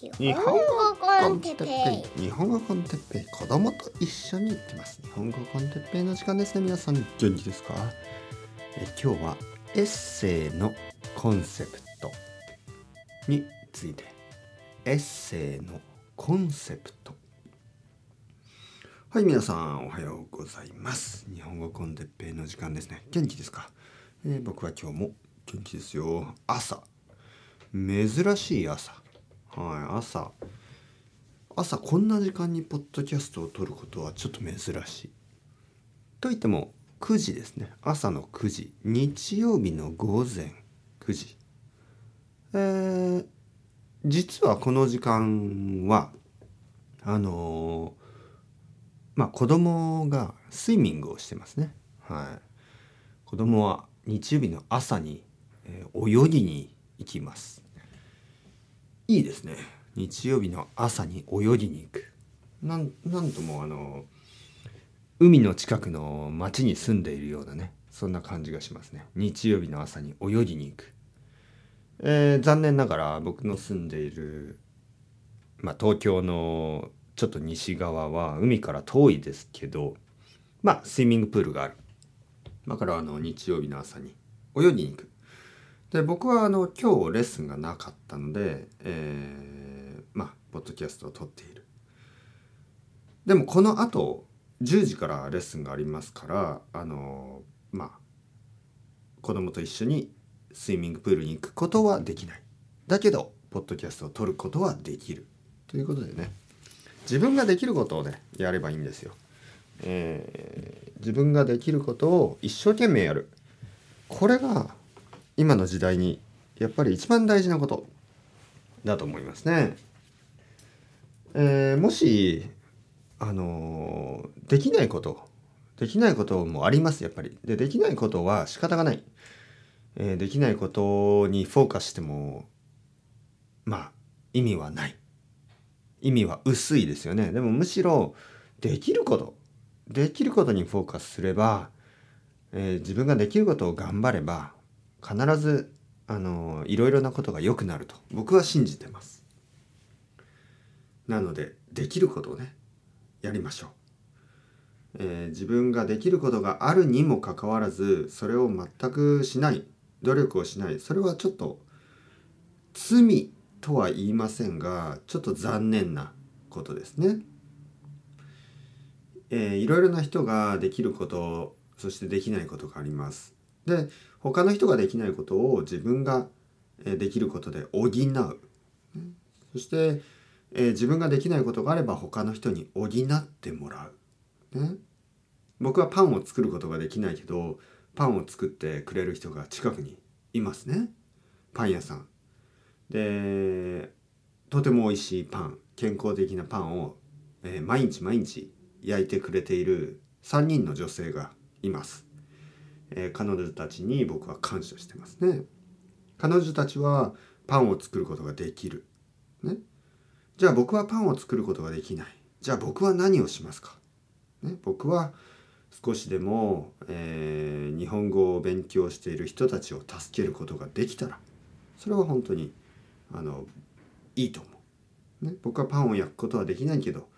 日本語 con Teppei。日本語 con Teppei。子供と一緒に行ってます。日本語 con Teppei の時間です。ね皆さん元気ですか？え今日はエッセイのコンセプトについて。エッセイのコンセプト。はい皆さんおはようございます。日本語 con Teppei の時間ですね。元気ですか、えー、僕は今日も元気ですよ。朝。珍しい朝はい、朝朝こんな時間にポッドキャストを撮ることはちょっと珍しい。といっても9時ですね。朝の9時。日曜日の午前9時。えー、実はこの時間はあのー、まあ子供がスイミングをしてますね。はい。子供は日曜日の朝に、えー、泳ぎに行きます。いいですね。日曜日の朝に泳ぎに行く。なんなんともあの海の近くの町に住んでいるようなねそんな感じがしますね。日曜日の朝に泳ぎに行く、えー、残念ながら僕の住んでいる、まあ、東京のちょっと西側は海から遠いですけどまあスイミングプールがある。だからあの日曜日の朝に泳ぎに行く。で僕はあの今日レッスンがなかったので、えー、まあポッドキャストを撮っている。でもこのあと10時からレッスンがありますからあのまあ子供と一緒にスイミングプールに行くことはできない。だけどポッドキャストを撮ることはできる。ということでね。自分ができることをねやればいいんですよ、えー、自分ができることを一生懸命やる。これが今の時代にやっぱり一番大事なことだと思いますね。えー、もしあのできないことできないこともありますやっぱり。でできないことは仕方がない。えー、できないことにフォーカスしてもまあ意味はない。意味は薄いですよね。でもむしろできることできることにフォーカスすれば、えー、自分ができることを頑張れば必ずあのいろいろなことが良くなると僕は信じてますなのでできることをねやりましょう、えー、自分ができることがあるにもかかわらずそれを全くしない努力をしないそれはちょっと罪とは言いませんがちょっと残念なことですね。えー、いろいろな人ができることそしてできないことがあります。で他の人ができないことを自分ができることで補う。そして、えー、自分ができないことがあれば他の人に補ってもらう、ね、僕はパンを作ることができないけどパンを作ってくれる人が近くにいますね。パン屋さん。でとても美味しいパン。健康的なパンを、えー、毎日毎日焼いてくれている3人の女性がいます。え、彼女たちに僕は感謝してますね。彼女たちはパンを作ることができる。ね。じゃあ僕はパンを作ることができない。じゃあ僕は何をしますか？ね、僕は少しでも、えー、日本語を勉強している人たちを助けることができたらそれは本当にあのいいと思う、ね。僕はパンを焼くことはできないけど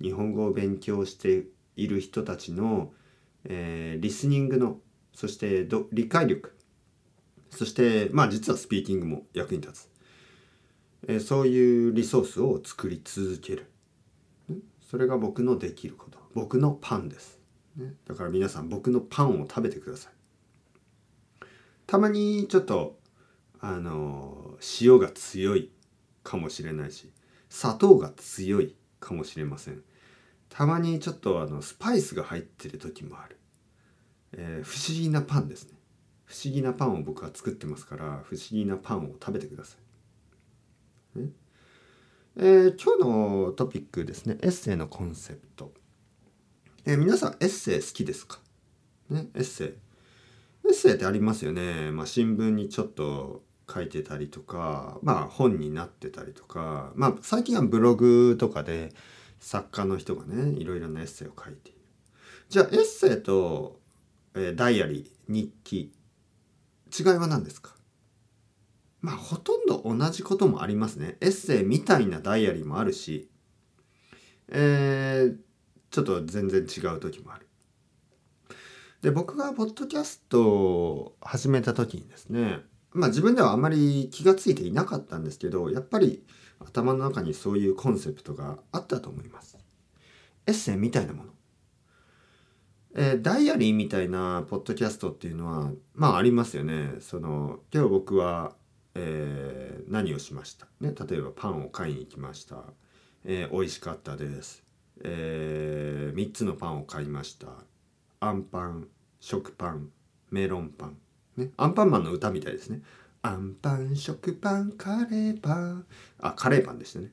日本語を勉強している人たちの、えー、リスニングのそして理解力。そしてまあ実はスピーキングも役に立つ、えー、そういうリソースを作り続ける、それが僕のできること。僕のパンです、だから皆さん僕のパンを食べてください。たまにちょっとあの塩が強いかもしれないし砂糖が強いかもしれません。たまにちょっとあのスパイスが入ってる時もある。えー、不思議なパンですね。不思議なパンを僕は作ってますから不思議なパンを食べてください、ね。えー、今日のトピックですね。エッセイのコンセプト、えー、皆さんエッセイ好きですか？ねエッセイ。エッセイってありますよね、まあ、新聞にちょっと書いてたりとかまあ本になってたりとかまあ最近はブログとかで作家の人がねいろいろなエッセイを書いている。じゃあエッセイとえー、ダイアリー日記違いは何ですか？まあほとんど同じこともありますね。エッセイみたいなダイアリーもあるし、えー、ちょっと全然違う時もある。で僕がポッドキャストを始めた時にですねまあ自分ではあまり気が付いていなかったんですけどやっぱり頭の中にそういうコンセプトがあったと思います。エッセイみたいなもの。えー、ダイアリーみたいなポッドキャストっていうのはまあありますよね。その今日僕は、えー、何をしました、ね、例えばパンを買いに行きました。えー、美味しかったです。えー、3つのパンを買いました。アンパン、食パン、メロンパン。ね、アンパンマンの歌みたいですね。アンパン、食パン、カレーパン。あ、カレーパンでしたね。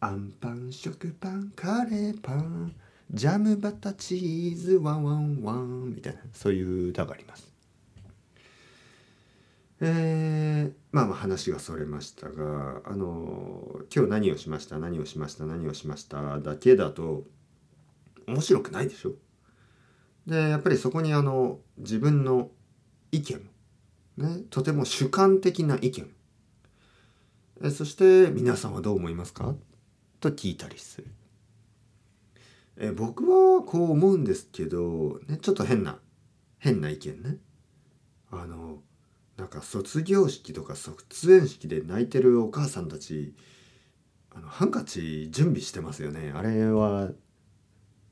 アンパン、食パン、カレーパン。ジャムバタチーズワンワンワンみたいなそういう歌があります。えー、まあまあ話がそれましたがあの今日何をしました何をしました何をしましただけだと面白くないでしょ？でやっぱりそこにあの自分の意見、ね、とても主観的な意見。えそして皆さんはどう思いますか？と聞いたりする。え僕はこう思うんですけど、ね、ちょっと変な変な意見ねあのなんか卒業式とか卒園式で泣いてるお母さんたちあのハンカチ準備してますよねあれは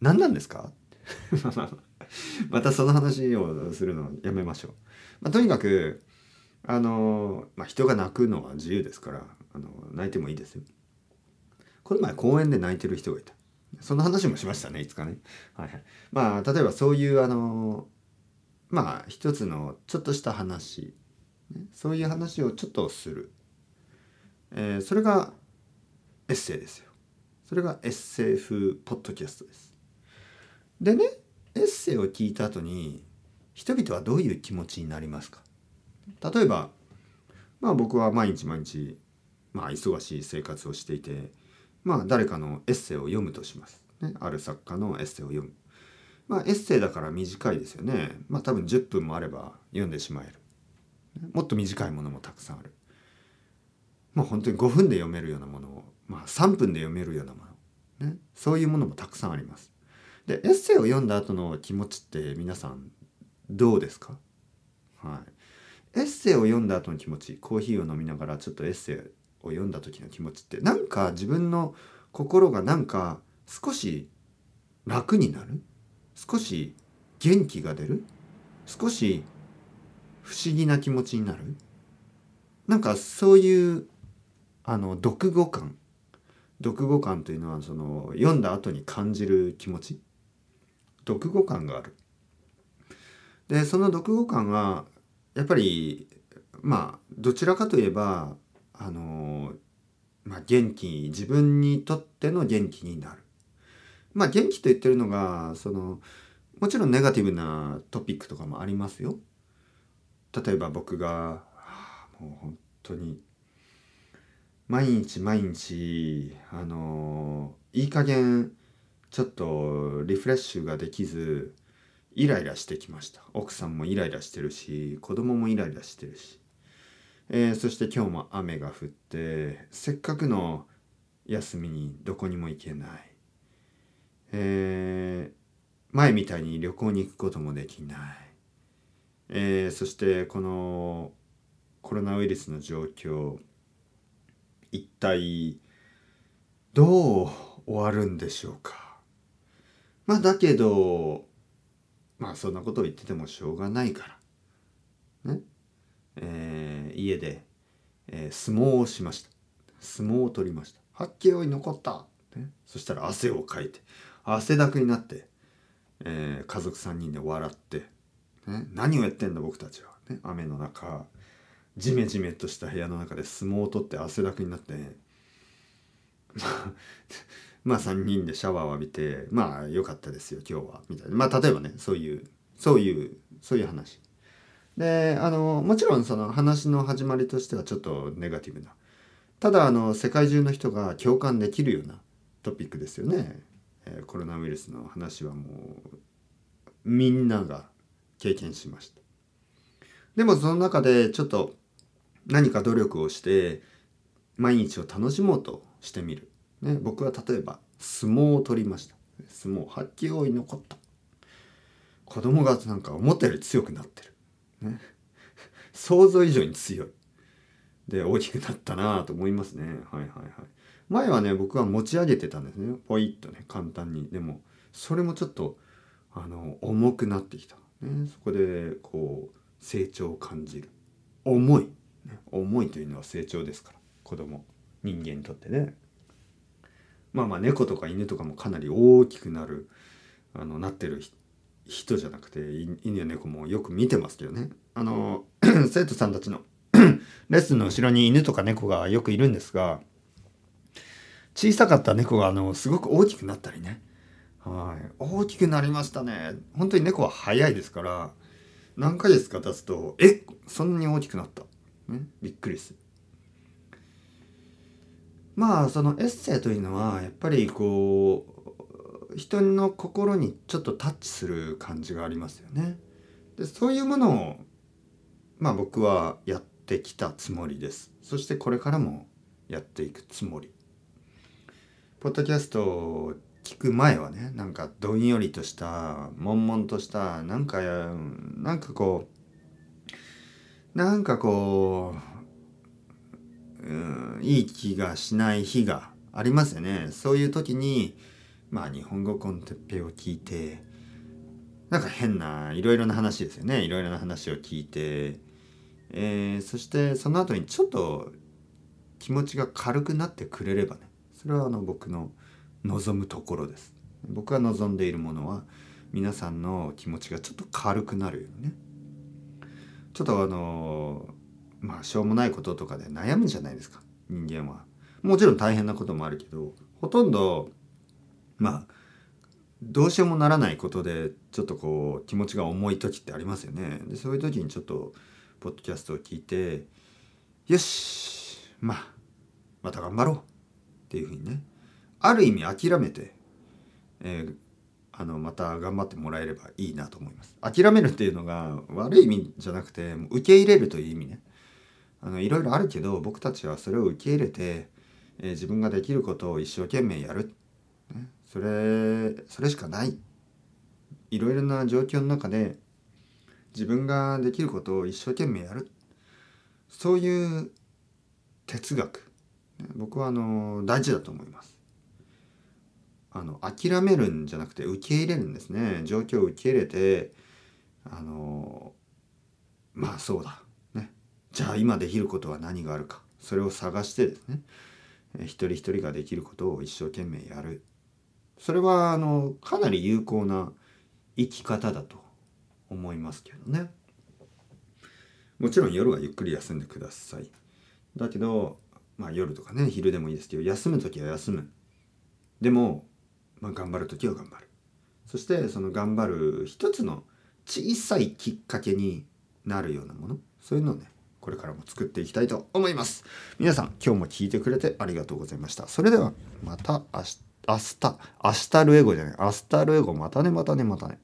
何なんですか？またその話をするのやめましょう。まあ、とにかくあの、まあ、人が泣くのは自由ですからあの泣いてもいいですよ。この前公園で泣いてる人がいた。その話もしましたねいつかね。はいはい、まあ例えばそういうあのまあ一つのちょっとした話、そういう話をちょっとする、えー、それがエッセイですよ。それがエッセイ風ポッドキャストです。でねエッセイを聞いた後に人々はどういう気持ちになりますか？例えばまあ僕は毎日毎日まあ忙しい生活をしていてまあ誰かのエッセイを読むとします。ね、ある作家のエッセイを読む。まあエッセイだから短いですよね。まあ多分10分もあれば読んでしまえる。もっと短いものもたくさんある。まあ本当に5分で読めるようなものを、まあ3分で読めるようなもの。ね、そういうものもたくさんあります。でエッセイを読んだ後の気持ちって皆さんどうですか？はいエッセイを読んだ後の気持ちコーヒーを飲みながらちょっとエッセイを読んだ時の気持ちってなんか自分の心がなんか少し楽になる？少し元気が出る？少し不思議な気持ちになる？なんかそういうあの読後感。読後感というのはその読んだ後に感じる気持ち？読後感がある。でその読後感がやっぱりまあどちらかといえばあのまあ、元気自分にとっての元気になる。まあ元気と言ってるのがそのもちろんネガティブなトピックとかもありますよ。例えば僕が、もう本当に毎日毎日あのいい加減ちょっとリフレッシュができずイライラしてきました奥さんもイライラしてるし子供もイライラしてるし、えー、そして今日も雨が降ってせっかくの休みにどこにも行けない、えー、前みたいに旅行に行くこともできない、えー、そしてこのコロナウイルスの状況一体どう終わるんでしょうか。まあだけどまあそんなことを言っててもしょうがないから。ね。えー、家で、えー、相撲をしました。相撲を取りました。発見に残った、ね、そしたら汗をかいて汗だくになって、えー、家族3人で笑って、ね、何をやってんだ僕たちは、ね、雨の中ジメジメとした部屋の中で相撲を取って汗だくになって、ね、まあ3人でシャワーを浴びてまあ良かったですよ今日は。みたいな。まあ例えばねそういうそういうそういう話。であのもちろんその話の始まりとしてはちょっとネガティブな。ただあの世界中の人が共感できるようなトピックですよね、えー、コロナウイルスの話はもうみんなが経験しました。でもその中でちょっと何か努力をして毎日を楽しもうとしてみる、ね、僕は例えば相撲を取りました。相撲発揮大い残った子供がなんか思ったより強くなってる、ね、想像以上に強い。で大きくなったなと思いますね。はいはいはい。前はね僕は持ち上げてたんですね。ポイッとね簡単に。でもそれもちょっとあの重くなってきた、ね、そこでこう成長を感じる。重い、ね、重いというのは成長ですから。子供人間にとってね。まあまあ猫とか犬とかもかなり大きくなるあのなってる人じゃなくて犬や猫もよく見てますけどね。あの 生徒さんたちの レッスンの後ろに犬とか猫がよくいるんですが小さかった猫があのすごく大きくなったりね。はい。大きくなりましたね。本当に猫は早いですから何ヶ月か経つとえそんなに大きくなった、ね、びっくりする。まあそのエッセイというのはやっぱりこう人の心にちょっとタッチする感じがありますよね。でそういうものをまあ僕はやってきたつもりです。そしてこれからもやっていくつもり。ポッドキャストを聞く前はねなんかどんよりとした悶々としたなんかなんかこうなんかこう、うん、いい気がしない日がありますよねそういう時にまあ日本語コンテッペを聞いてなんか変ないろいろな話ですよね。いろいろな話を聞いて、えー、そしてその後にちょっと気持ちが軽くなってくれればねそれはあの僕の望むところです。僕が望んでいるものは皆さんの気持ちがちょっと軽くなるよね。ちょっとあのまあしょうもないこととかで悩むじゃないですか。人間は。もちろん大変なこともあるけどほとんどまあどうしようもならないことでちょっとこう気持ちが重い時ってありますよねでそういう時にちょっとポッドキャストを聞いてよしまあまた頑張ろうっていうふうにねある意味諦めて、えー、あのまた頑張ってもらえればいいなと思います。諦めるっていうのが悪い意味じゃなくて受け入れるという意味ね。あのいろいろあるけど僕たちはそれを受け入れて、えー、自分ができることを一生懸命やる、ね、それそれしかない。いろいろな状況の中で自分ができることを一生懸命やる。そういう哲学。僕はあの大事だと思います。あの諦めるんじゃなくて受け入れるんですね。状況を受け入れてあのまあそうだ。ね。じゃあ今できることは何があるか。それを探してですね。一人一人ができることを一生懸命やる。それはあのかなり有効な生き方だと思いますけどね。もちろん夜はゆっくり休んでください。だけどまあ夜とかね昼でもいいですけど休む時は休む。でもまあ、頑張る時は頑張る。そしてその頑張る一つの小さいきっかけになるようなもの。そういうのをねこれからも作っていきたいと思います。皆さん今日も聞いてくれてありがとうございました。それではまた明日。明日明日ルエゴじゃない。明日ルエゴ。またねまたねまたね。